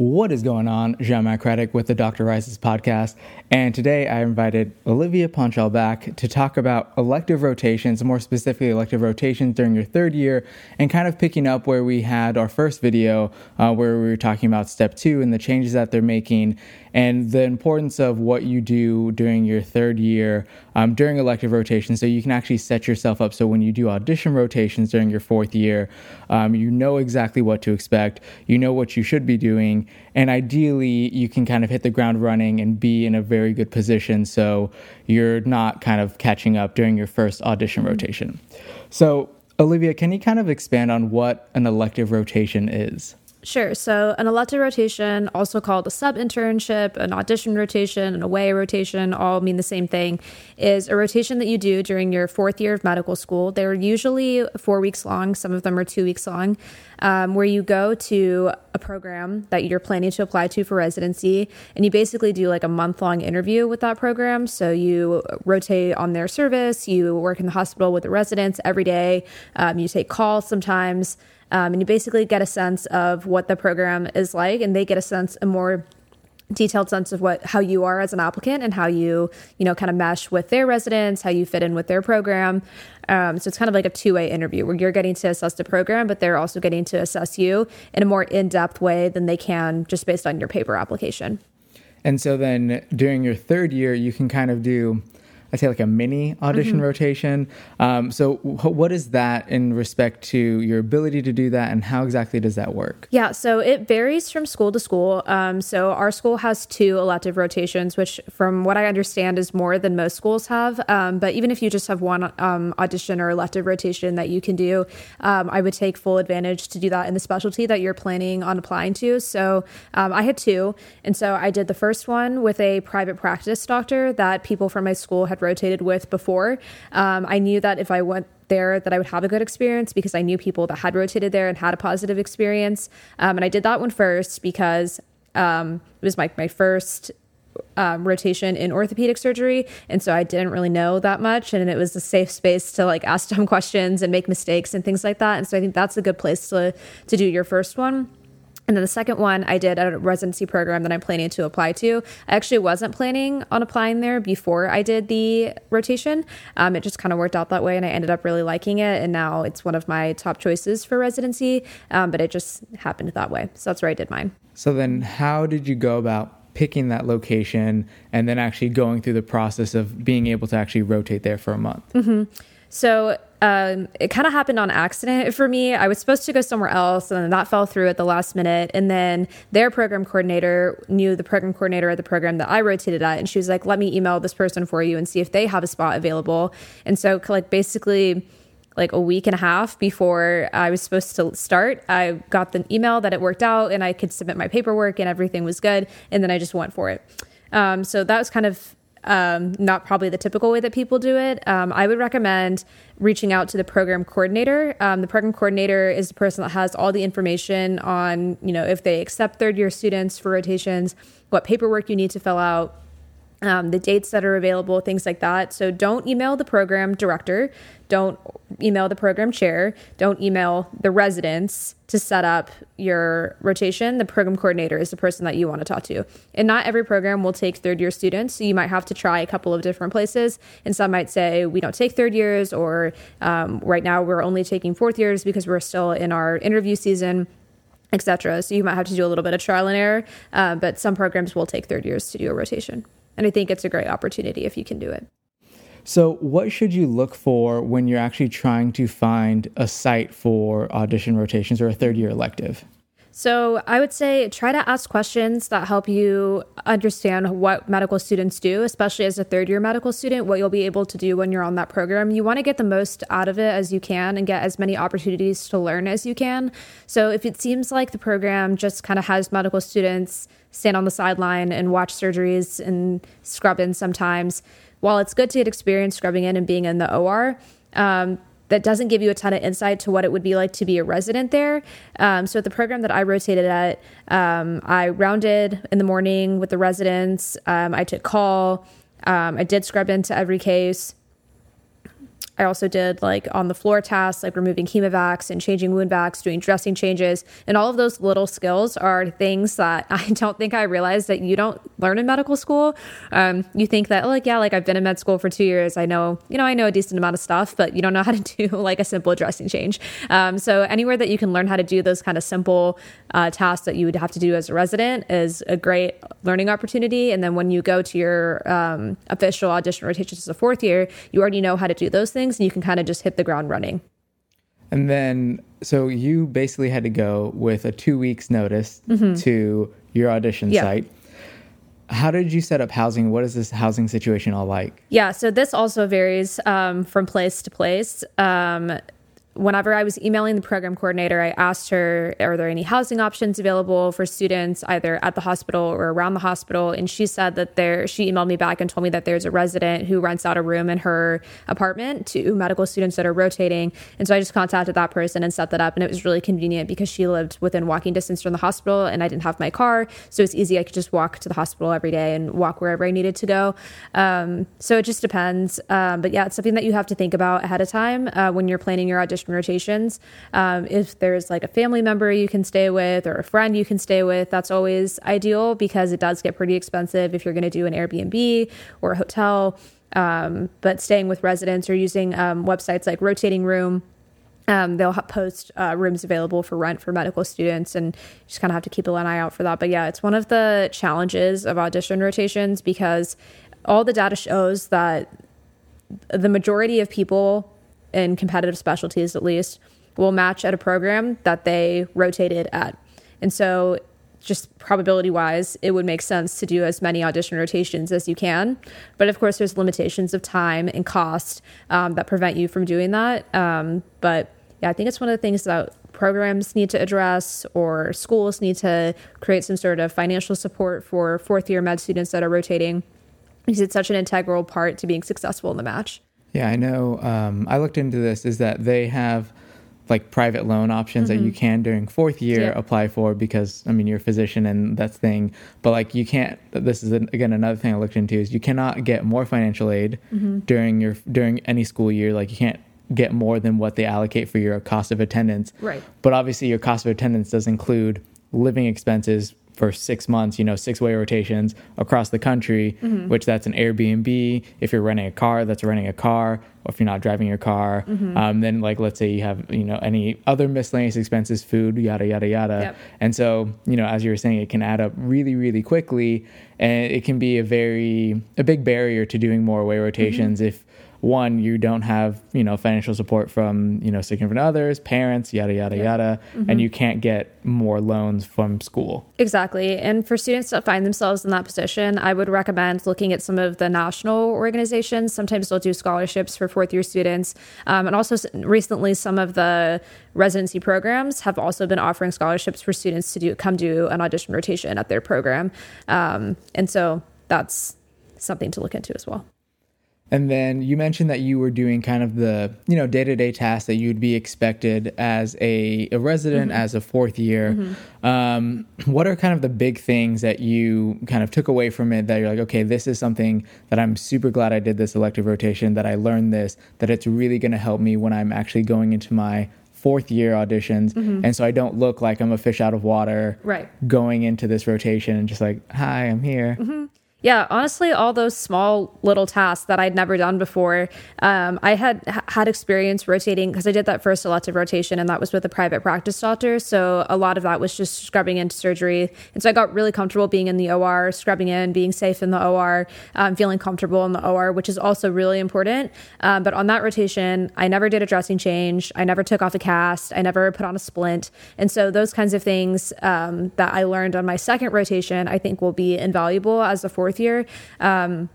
What is going on? Germain Craddock with the Dr. Rises podcast. And today I invited Olivia Panchal back to talk about elective rotations, more specifically elective rotations during your third year, and kind of picking up where we had our first video uh, where we were talking about step two and the changes that they're making and the importance of what you do during your third year um, during elective rotations so you can actually set yourself up so when you do audition rotations during your fourth year, um, you know exactly what to expect, you know what you should be doing, and ideally you can kind of hit the ground running and be in a very good position so you're not kind of catching up during your first audition rotation. So, Olivia, can you kind of expand on what an elective rotation is? Sure. So, an elective rotation, also called a sub internship, an audition rotation, an away rotation, all mean the same thing, is a rotation that you do during your fourth year of medical school. They're usually four weeks long, some of them are two weeks long, um, where you go to a program that you're planning to apply to for residency, and you basically do like a month long interview with that program. So, you rotate on their service, you work in the hospital with the residents every day, um, you take calls sometimes. Um, and you basically get a sense of what the program is like, and they get a sense, a more detailed sense of what how you are as an applicant and how you you know kind of mesh with their residents how you fit in with their program. Um, so it's kind of like a two-way interview where you're getting to assess the program but they're also getting to assess you in a more in-depth way than they can just based on your paper application. And so then during your third year you can kind of do I'd say like a mini audition mm-hmm. rotation. Um, so, what is that in respect to your ability to do that, and how exactly does that work? Yeah, so it varies from school to school. Um, so, our school has two elective rotations, which, from what I understand, is more than most schools have. Um, but even if you just have one um, audition or elective rotation that you can do, um, I would take full advantage to do that in the specialty that you're planning on applying to. So, um, I had two, and so I did the first one with a private practice doctor that people from my school had rotated with before. Um, I knew that if I went there that I would have a good experience because I knew people that had rotated there and had a positive experience. Um, and I did that one first because um, it was my, my first um, rotation in orthopedic surgery. And so I didn't really know that much. And it was a safe space to like ask dumb questions and make mistakes and things like that. And so I think that's a good place to, to do your first one. And then the second one I did at a residency program that I'm planning to apply to. I actually wasn't planning on applying there before I did the rotation. Um, it just kind of worked out that way, and I ended up really liking it. And now it's one of my top choices for residency, um, but it just happened that way. So that's where I did mine. So then, how did you go about picking that location and then actually going through the process of being able to actually rotate there for a month? Mm-hmm. So um, it kind of happened on accident for me. I was supposed to go somewhere else, and that fell through at the last minute. And then their program coordinator knew the program coordinator at the program that I rotated at, and she was like, "Let me email this person for you and see if they have a spot available." And so, like, basically like a week and a half before I was supposed to start, I got the email that it worked out and I could submit my paperwork and everything was good. And then I just went for it. Um, so that was kind of um, not probably the typical way that people do it. Um, I would recommend reaching out to the program coordinator. Um, the program coordinator is the person that has all the information on, you know, if they accept third year students for rotations, what paperwork you need to fill out, um, the dates that are available, things like that. So don't email the program director, don't email the program chair, don't email the residents to set up your rotation. The program coordinator is the person that you want to talk to. And not every program will take third year students. So you might have to try a couple of different places. And some might say, we don't take third years, or um, right now we're only taking fourth years because we're still in our interview season etc. So you might have to do a little bit of trial and error, uh, but some programs will take third years to do a rotation. And I think it's a great opportunity if you can do it. So, what should you look for when you're actually trying to find a site for audition rotations or a third year elective? So, I would say try to ask questions that help you understand what medical students do, especially as a third year medical student, what you'll be able to do when you're on that program. You want to get the most out of it as you can and get as many opportunities to learn as you can. So, if it seems like the program just kind of has medical students stand on the sideline and watch surgeries and scrub in sometimes. While it's good to get experience scrubbing in and being in the OR, um, that doesn't give you a ton of insight to what it would be like to be a resident there. Um, so, at the program that I rotated at, um, I rounded in the morning with the residents. Um, I took call. Um, I did scrub into every case. I also did like on the floor tasks, like removing hemovacs and changing wound vacs, doing dressing changes. And all of those little skills are things that I don't think I realized that you don't learn in medical school. Um, you think that, like, yeah, like I've been in med school for two years. I know, you know, I know a decent amount of stuff, but you don't know how to do like a simple dressing change. Um, so anywhere that you can learn how to do those kind of simple uh, tasks that you would have to do as a resident is a great learning opportunity. And then when you go to your um, official audition rotations as a fourth year, you already know how to do those things things and you can kind of just hit the ground running. And then, so you basically had to go with a two weeks notice mm-hmm. to your audition yeah. site. How did you set up housing? What is this housing situation all like? Yeah, so this also varies um, from place to place. Um, whenever I was emailing the program coordinator, I asked her, Are there any housing options available for students either at the hospital or around the hospital? And she said that there, she emailed me back and told me that there's a resident who rents out a room in her apartment to medical students that are rotating. And so I just contacted that person and set that up. And it was really convenient because she lived within walking distance from the hospital and I didn't have my car. So it's easy. I could just walk to the hospital every day and walk wherever I needed to go. Um, so it just depends. Um, but yeah, it's something that you have to think about ahead of time uh, when you're planning your audition rotations. Um, if there's like a family member you can stay with or a friend you can stay with, that's always ideal because it does get pretty expensive if you're going to do an Airbnb or a hotel. Um, but staying with residents or using um, websites like Rotating Room. Um, they'll post uh, rooms available for rent for medical students, and you just kind of have to keep an eye out for that. But yeah, it's one of the challenges of audition rotations because all the data shows that the majority of people in competitive specialties at least, will match at a program that they rotated at. And so, just probability wise, it would make sense to do as many audition rotations as you can. But of course, there's limitations of time and cost um, that prevent you from doing that. Um, but yeah, I think it's one of the things that programs need to address or schools need to create some sort of financial support for fourth year med students that are rotating because it's such an integral part to being successful in the match. Yeah, I know. Um, I looked into this. Is that they have like private loan options mm-hmm. that you mm-hmm. can during fourth year yeah. apply for because I mean you're a physician and that's thing. But like you can't. This is an, again another thing I looked into is you cannot get more financial aid mm-hmm. during your during any school year. Like you can't get more than what they allocate for your cost of attendance. Right. But obviously your cost of attendance does include living expenses for six months, you know, six way rotations across the country, mm-hmm. which that's an Airbnb. If you're renting a car, that's renting a car. Or if you're not driving your car, mm-hmm. um, then like let's say you have you know any other miscellaneous expenses, food, yada yada yada. Yep. And so you know, as you were saying, it can add up really really quickly, and it can be a very a big barrier to doing more way rotations mm-hmm. if one, you don't have, you know, financial support from, you know, significant others, parents, yada, yada, yeah. yada, mm-hmm. and you can't get more loans from school. Exactly. And for students that find themselves in that position, I would recommend looking at some of the national organizations. Sometimes they'll do scholarships for fourth year students. Um, and also recently, some of the residency programs have also been offering scholarships for students to do come do an audition rotation at their program. Um, and so that's something to look into as well. And then you mentioned that you were doing kind of the, you know, day-to-day tasks that you'd be expected as a, a resident, mm-hmm. as a fourth year. Mm-hmm. Um, what are kind of the big things that you kind of took away from it that you're like, okay, this is something that I'm super glad I did this elective rotation, that I learned this, that it's really going to help me when I'm actually going into my fourth year auditions mm-hmm. and so i don't look like i'm a fish out of water right going into this rotation and just like hi i'm here mm-hmm. Yeah, honestly, all those small little tasks that I'd never done before. Um, I had had experience rotating because I did that first elective rotation, and that was with a private practice doctor. So a lot of that was just scrubbing into surgery, and so I got really comfortable being in the OR, scrubbing in, being safe in the OR, um, feeling comfortable in the OR, which is also really important. Um, but on that rotation, I never did a dressing change. I never took off a cast. I never put on a splint, and so those kinds of things um, that I learned on my second rotation, I think, will be invaluable as a fourth fourth year. Um,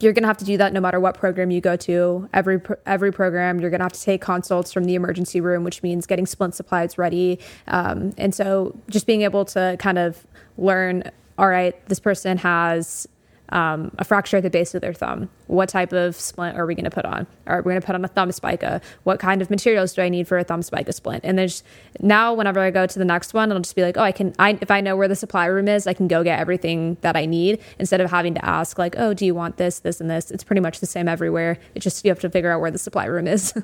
you're going to have to do that no matter what program you go to. Every every program, you're going to have to take consults from the emergency room, which means getting splint supplies ready. Um, and so, just being able to kind of learn, all right, this person has um, a fracture at the base of their thumb. What type of splint are we going to put on? Are we going to put on a thumb spica? What kind of materials do I need for a thumb spica splint? And there's now, whenever I go to the next one, I'll just be like, oh, I can. I, if I know where the supply room is, I can go get everything that I need instead of having to ask like, oh, do you want this, this, and this? It's pretty much the same everywhere. It's just you have to figure out where the supply room is.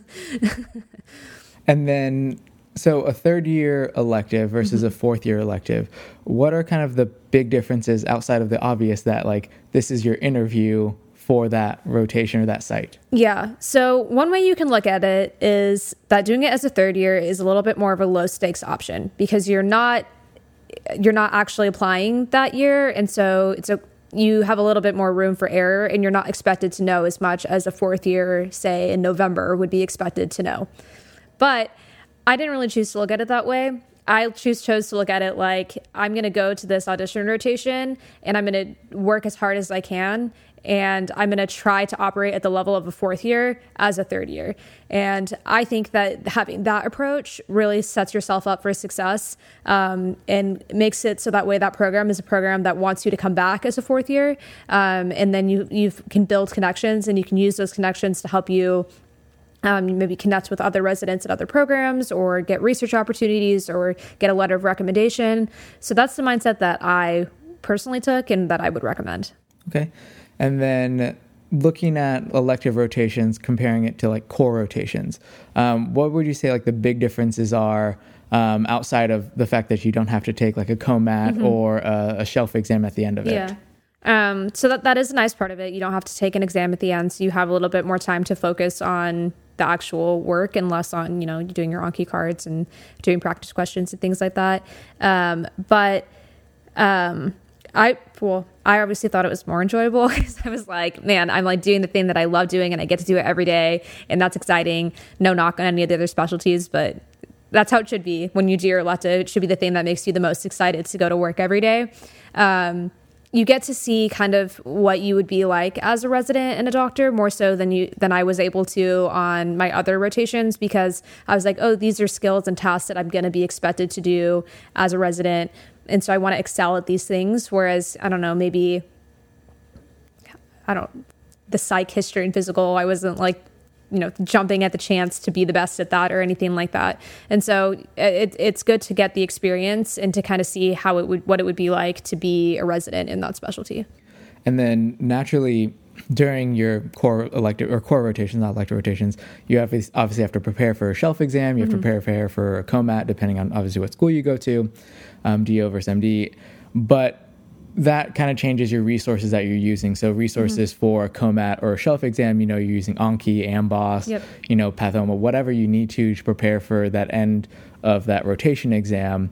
and then so a third year elective versus mm-hmm. a fourth year elective, what are kind of the big differences outside of the obvious that like this is your interview for that rotation or that site? Yeah. So one way you can look at it is that doing it as a third year is a little bit more of a low stakes option because you're not you're not actually applying that year and so it's a you have a little bit more room for error and you're not expected to know as much as a fourth year say in November would be expected to know. But I didn't really choose to look at it that way. I choose chose to look at it like I'm going to go to this audition rotation and I'm going to work as hard as I can and I'm going to try to operate at the level of a fourth year as a third year. And I think that having that approach really sets yourself up for success um, and makes it so that way that program is a program that wants you to come back as a fourth year. Um, and then you you can build connections and you can use those connections to help you um, maybe connect with other residents at other programs or get research opportunities or get a letter of recommendation. So that's the mindset that I personally took and that I would recommend. Okay. And then looking at elective rotations, comparing it to like core rotations, um, what would you say like the big differences are um, outside of the fact that you don't have to take like a COMAT mm-hmm. or a, a, shelf exam at the end of it? yeah. Um, so that that is a nice part of it. You don't have to take an exam at the end, so you have a little bit more time to focus on the actual work and less on you know doing your Anki cards and doing practice questions and things like that. Um, but um, I well, I obviously thought it was more enjoyable because I was like, man, I'm like doing the thing that I love doing and I get to do it every day, and that's exciting. No knock on any of the other specialties, but that's how it should be when you do your LETTA. It should be the thing that makes you the most excited to go to work every day. Um, you get to see kind of what you would be like as a resident and a doctor more so than you than I was able to on my other rotations because I was like, oh, these are skills and tasks that I'm going to be expected to do as a resident, and so I want to excel at these things. Whereas I don't know, maybe I don't the psych, history, and physical, I wasn't like you know jumping at the chance to be the best at that or anything like that and so it, it's good to get the experience and to kind of see how it would what it would be like to be a resident in that specialty and then naturally during your core elective or core rotations, not elective rotations, you have obviously have to prepare for a shelf exam. You have mm-hmm. to prepare for a COMAT, depending on obviously what school you go to, um, DO versus MD. But that kind of changes your resources that you're using. So resources mm-hmm. for COMAT or a shelf exam, you know, you're using Anki, Amboss, yep. you know, Pathoma, whatever you need to to prepare for that end of that rotation exam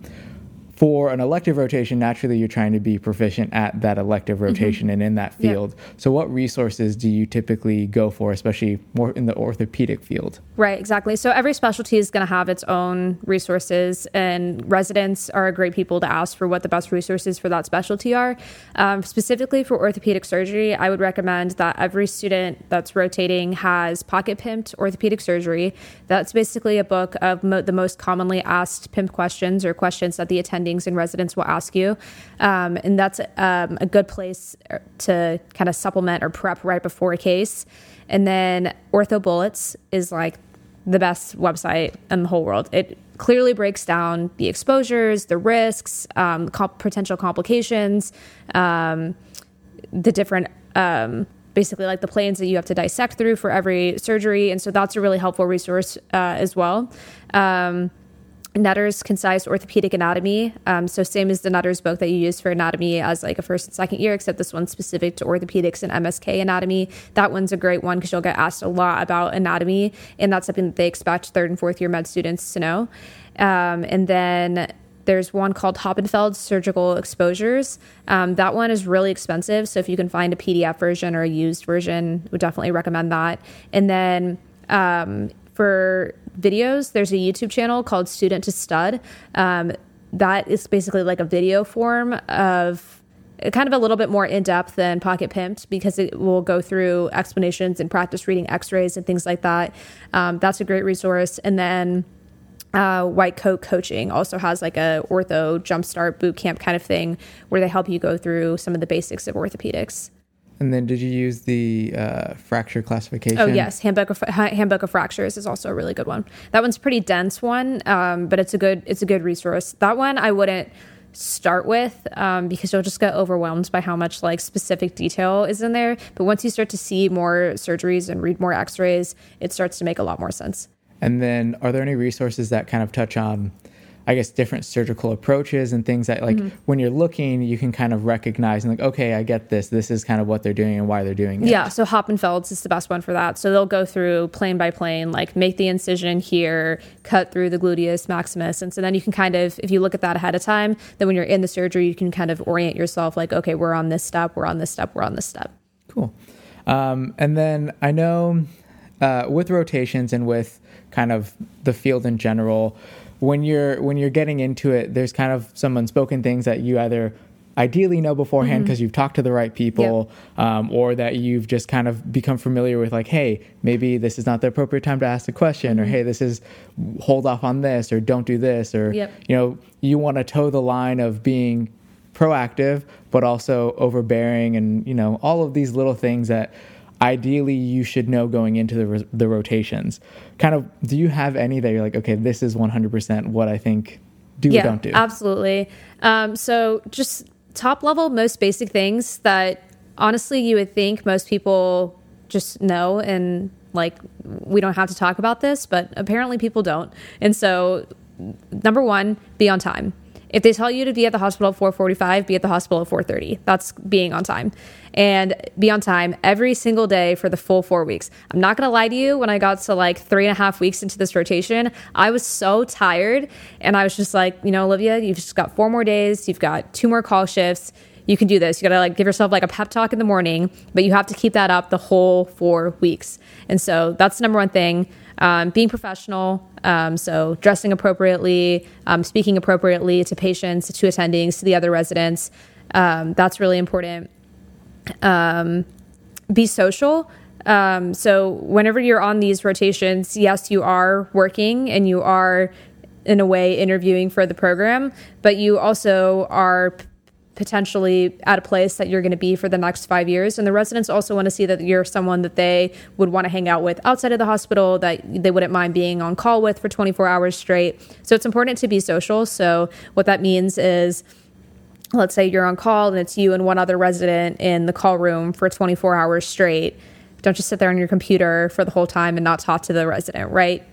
for an elective rotation, naturally you're trying to be proficient at that elective mm-hmm. rotation mm-hmm. and in that field. So, what resources do you typically go for, especially more in the orthopedic field? Right, exactly. So, every specialty is going to have its own resources, and residents are great people to ask for what the best resources for that specialty are. Um, specifically for orthopedic surgery, I would recommend that every student that's rotating has Pocket Pimped Orthopedic Surgery. That's basically a book of mo- the most commonly asked PIMP questions or questions that the attending meetings and residents will ask you. Um, and that's um, a good place to kind of supplement or prep right before a case. And then Ortho Bullets is like the best website in the whole world. It clearly breaks down the exposures, the risks, um, comp- potential complications, um, the different um, basically like the planes that you have to dissect through for every surgery. And so that's a really helpful resource uh, as well. Um, Netter's Concise Orthopedic Anatomy. Um, so same as the Netter's book that you use for anatomy as like a first and second year, except this one's specific to orthopedics and MSK anatomy. That one's a great one because you'll get asked a lot about anatomy, and that's something that they expect third and fourth year med students to know. Um, and then there's one called Hoppenfeld Surgical Exposures. Um, that one is really expensive, so if you can find a PDF version or a used version, would definitely recommend that. And then um, for videos. There's a YouTube channel called Student to Stud. Um, that is basically like a video form of kind of a little bit more in depth than Pocket Pimped because it will go through explanations and practice reading x rays and things like that. Um, that's a great resource. And then uh, White Coat Coaching also has like a ortho jumpstart boot camp kind of thing where they help you go through some of the basics of orthopedics. And then did you use the uh, fracture classification? Oh yes, handbook of handbook of fractures is also a really good one. That one's pretty dense one, um, but it's a good it's a good resource. That one I wouldn't start with um, because you'll just get overwhelmed by how much like specific detail is in there. But once you start to see more surgeries and read more X-rays, it starts to make a lot more sense. And then, are there any resources that kind of touch on I guess different surgical approaches and things that like mm-hmm. when you're looking, you can kind of recognize and like, okay, I get this. This is kind of what they're doing and why they're doing it. Yeah. So Hoppenfeld's is the best one for that. So they'll go through plane by plane, like make the incision here, cut through the gluteus maximus, and so then you can kind of, if you look at that ahead of time, then when you're in the surgery, you can kind of orient yourself like, okay, we're on this step, we're on this step, we're on this step. Cool. Um, and then I know uh, with rotations and with kind of the field in general when you're when you're getting into it, there's kind of some unspoken things that you either ideally know beforehand because mm-hmm. you've talked to the right people yep. um, or that you've just kind of become familiar with like hey maybe this is not the appropriate time to ask the question mm-hmm. or hey this is hold off on this or don't do this or yep. you know you want to toe the line of being proactive but also overbearing and you know all of these little things that ideally you should know going into the, the rotations. Kind of, do you have any that you're like, okay, this is 100% what I think do yeah, or don't do? Absolutely. Um, so just top level, most basic things that honestly you would think most people just know and like we don't have to talk about this, but apparently people don't. And so number one, be on time. If they tell you to be at the hospital at 4:45, be at the hospital at 4:30. That's being on time. And be on time every single day for the full four weeks. I'm not gonna lie to you, when I got to like three and a half weeks into this rotation, I was so tired. And I was just like, you know, Olivia, you've just got four more days, you've got two more call shifts you can do this. You got to like give yourself like a pep talk in the morning, but you have to keep that up the whole four weeks. And so that's the number one thing. Um, being professional, um, so dressing appropriately, um, speaking appropriately to patients, to attendings, to the other residents. Um, that's really important. Um, be social. Um, so whenever you're on these rotations, yes, you are working and you are in a way interviewing for the program, but you also are potentially at a place that you're going to be for the next five years. And the residents also want to see that you're someone that they would want to hang out with outside of the hospital, that they wouldn't mind being on call with for 24 hours straight. So it's important to be social. So what that means is, let's say you're on call and it's you and one other resident in the call room for 24 hours straight. Don't just sit there on your computer for the whole time and not talk to the resident, right?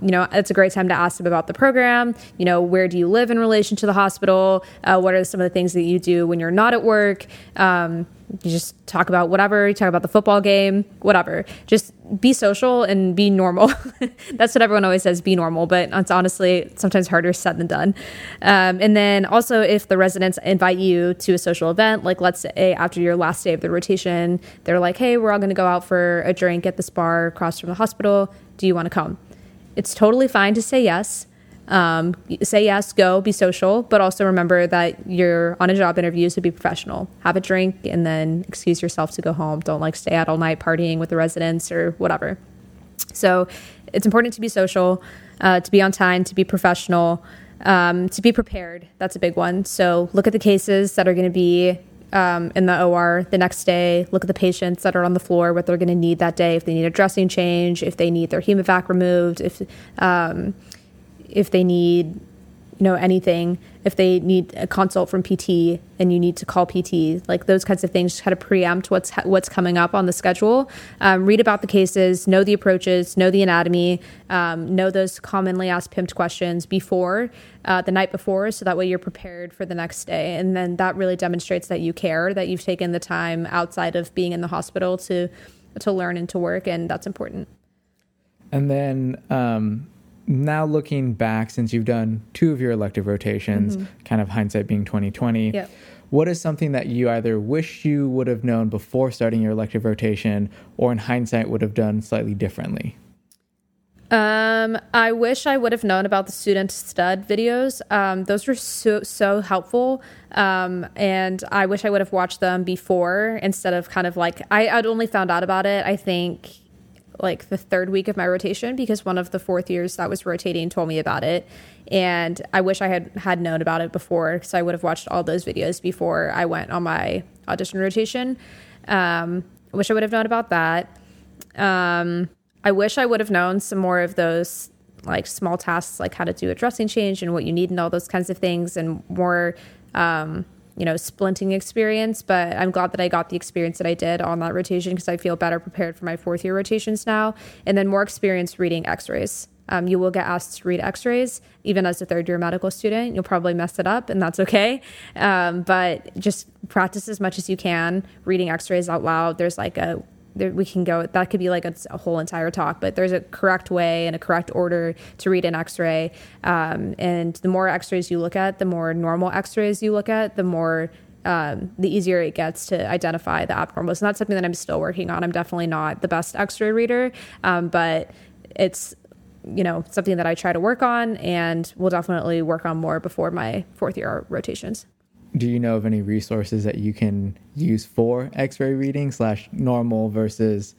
You know, it's a great time to ask them about the program. You know, where do you live in relation to the hospital? Uh, what are some of the things that you do when you're not at work? Um, you just talk about whatever, you talk about the football game, whatever. Just be social and be normal. That's what everyone always says be normal, but it's honestly sometimes harder said than done. Um, and then also, if the residents invite you to a social event, like let's say after your last day of the rotation, they're like, hey, we're all going to go out for a drink at this bar across from the hospital. Do you want to come? It's totally fine to say yes. Um, say yes, go, be social, but also remember that you're on a job interview, so be professional. Have a drink and then excuse yourself to go home. Don't like stay out all night partying with the residents or whatever. So it's important to be social, uh, to be on time, to be professional, um, to be prepared. That's a big one. So look at the cases that are going to be um, in the OR the next day, look at the patients that are on the floor, what they're going to need that day, if they need a dressing change, if they need their hemovac removed, if um, if they need you know anything if they need a consult from pt and you need to call pt like those kinds of things just kind of preempt what's what's coming up on the schedule. Um, read about the cases know the approaches know the anatomy um, know those commonly asked pimped questions before uh, the night before so that way you're prepared for the next day. And then that really demonstrates that you care that you've taken the time outside of being in the hospital to to learn and to work and that's important. And then um now looking back since you've done two of your elective rotations mm-hmm. kind of hindsight being 2020 yep. what is something that you either wish you would have known before starting your elective rotation or in hindsight would have done slightly differently um, I wish I would have known about the student stud videos. Um, those were so so helpful. Um, and I wish I would have watched them before instead of kind of like I, I'd only found out about it. I think like the third week of my rotation because one of the fourth years that was rotating told me about it. And I wish I had had known about it before because I would have watched all those videos before I went on my audition rotation. Um, I wish I would have known about that. Um, I wish I would have known some more of those like small tasks, like how to do a dressing change and what you need and all those kinds of things, and more, um, you know, splinting experience. But I'm glad that I got the experience that I did on that rotation because I feel better prepared for my fourth year rotations now, and then more experience reading X-rays. Um, you will get asked to read x-rays even as a third year medical student you'll probably mess it up and that's okay um, but just practice as much as you can reading x-rays out loud there's like a there, we can go that could be like a, a, whole entire talk but there's a correct way and a correct order to read an x-ray um, and the more x-rays you look at the more normal x-rays you look at the more um, the easier it gets to identify the abnormals. And that's something that I'm still working on. I'm definitely not the best X-ray reader, um, but it's you know something that I try to work on, and will definitely work on more before my fourth year rotations do you know of any resources that you can use for x-ray reading slash normal versus?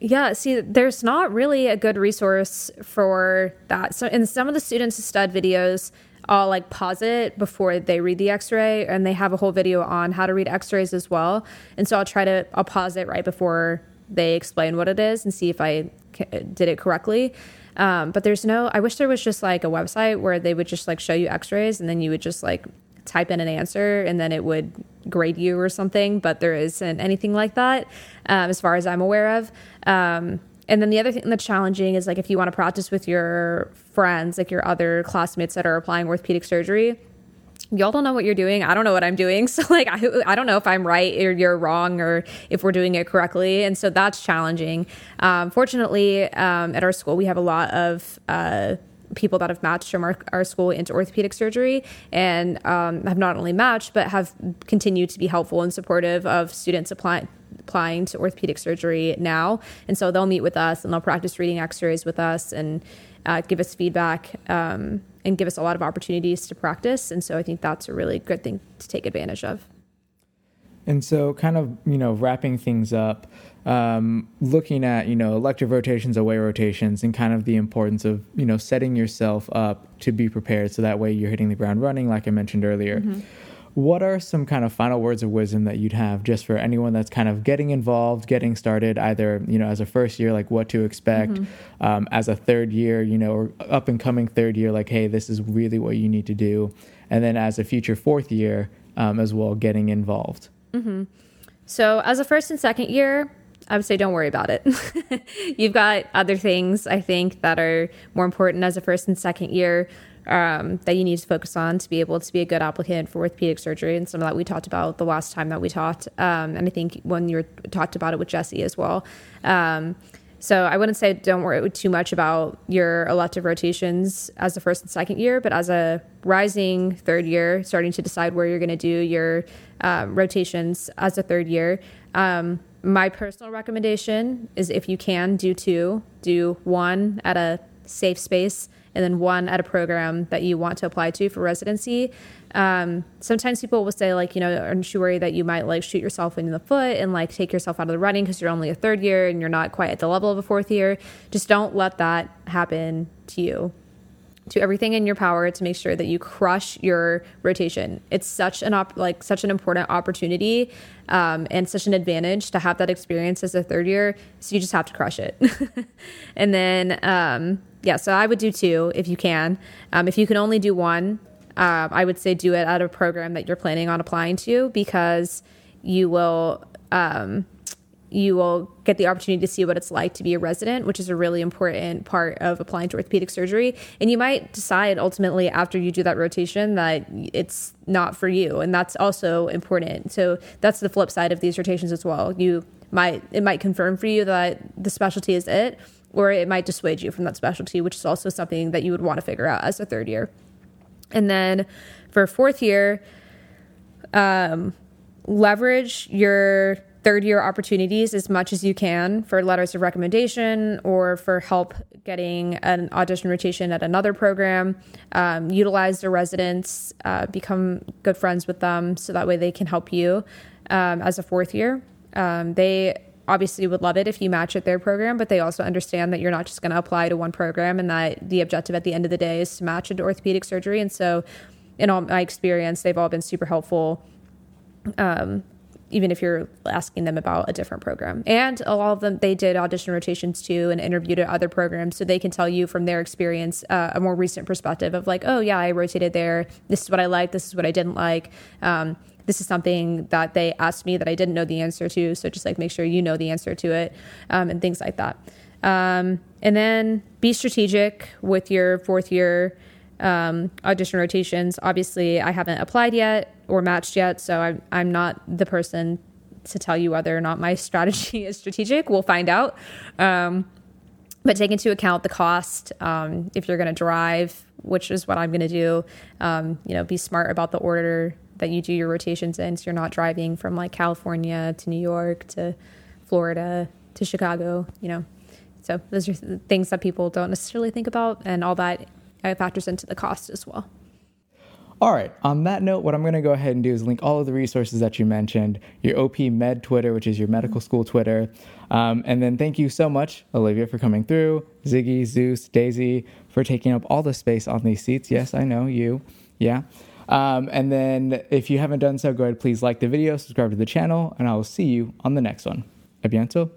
Yeah see there's not really a good resource for that. So in some of the students stud videos i'll like pause it before they read the x-ray and they have a whole video on how to read x-rays as well. And so i'll try to i'll pause it right before they explain what it is and see if i did it correctly. Um, but there's no i wish there was just like a website where they would just like show you x-rays and then you would just like type in an answer and then it would grade you or something, but there isn't anything like that um, as far as I'm aware of. Um, and then the other thing that's challenging is like if you want to practice with your friends, like your other classmates that are applying orthopedic surgery, y'all don't know what you're doing. I don't know what I'm doing. So like I, I don't know if I'm right or you're wrong or if we're doing it correctly. And so that's challenging. Um, fortunately, um, at our school we have a lot of uh, people that have matched from our, our school into orthopedic surgery and um, have not only matched but have continued to be helpful and supportive of students applying applying to orthopedic surgery now. And so they'll meet with us and they'll practice reading x-rays with us and uh, give us feedback um, and give us a lot of opportunities to practice. And so i think that's a really good thing to take advantage of and so kind of you know wrapping things up um, looking at you know elective rotations, away rotations, and kind of the importance of you know setting yourself up to be prepared, so that way you're hitting the ground running, like I mentioned earlier. Mm-hmm. What are some kind of final words of wisdom that you'd have just for anyone that's kind of getting involved, getting started, either you know as a first year, like what to expect, mm-hmm. um, as a third year, you know, or up and coming third year, like hey, this is really what you need to do, and then as a future fourth year um, as well, getting involved. Mm-hmm. So as a first and second year, I would say don't worry about it. You've got other things I think that are more important as a first and second year um, that you need to focus on to be able to be a good applicant for orthopedic surgery, and some of that we talked about the last time that we talked, um, and I think when you were, talked about it with Jesse as well. Um, so I wouldn't say don't worry too much about your elective rotations as the first and second year, but as a rising third year, starting to decide where you're going to do your uh, rotations as a third year. Um, my personal recommendation is if you can do two, do one at a safe space and then one at a program that you want to apply to for residency. Um, sometimes people will say like, you know, aren't you worried that you might like shoot yourself in the foot and like take yourself out of the running because you're only a third year and you're not quite at the level of a fourth year? Just don't let that happen to you do everything in your power to make sure that you crush your rotation. It's such an op- like such an important opportunity um, and such an advantage to have that experience as a third year. So you just have to crush it. and then um, yeah, so I would do two if you can. Um, if you can only do one, uh, I would say do it at a program that you're planning on applying to because you will um, you will get the opportunity to see what it's like to be a resident, which is a really important part of applying to orthopedic surgery. And you might decide ultimately after you do that rotation that it's not for you. And that's also important. So that's the flip side of these rotations as well. You might, it might confirm for you that the specialty is it, or it might dissuade you from that specialty, which is also something that you would want to figure out as a third year. And then for fourth year, um, leverage your third year opportunities as much as you can for letters of recommendation or for help getting an audition rotation at another program. Um, utilize the residents, uh, become good friends with them so that way they can help you um, as a fourth year. Um, they obviously would love it if you match at their program, but they also understand that you're not just going to apply to one program and that the objective at the end of the day is to match into orthopedic surgery. And so, in all my experience, they've all been super helpful. Um, even if you're asking them about a different program. And a lot of them, they did audition rotations too and interviewed at other programs. So they can tell you from their experience uh, a more recent perspective of like, oh, yeah, I rotated there. This is what I liked. This is what I didn't like. Um, this is something that they asked me that I didn't know the answer to. So just like make sure you know the answer to it um, and things like that. Um, and then be strategic with your fourth year um, audition rotations. Obviously, I haven't applied yet or matched yet, so I'm, I'm not the person to tell you whether or not my strategy is strategic. We'll find out. Um, but take into account the cost um, if you're going to drive, which is what I'm going to do. Um, you know, be smart about the order that you do your rotations in, so you're not driving from like California to New York to Florida to Chicago. You know, so those are things that people don't necessarily think about, and all that uh, factors into the cost as well. All right. On that note, what I'm going to go ahead and do is link all of the resources that you mentioned, your OP Med Twitter, which is your medical school Twitter. Um, and then thank you so much, Olivia, for coming through, Ziggy, Zeus, Daisy, for taking up all the space on these seats. Yes, I know you. Yeah. Um, and then if you haven't done so, go ahead, please like the video, subscribe to the channel, and I will see you on the next one. A bientôt.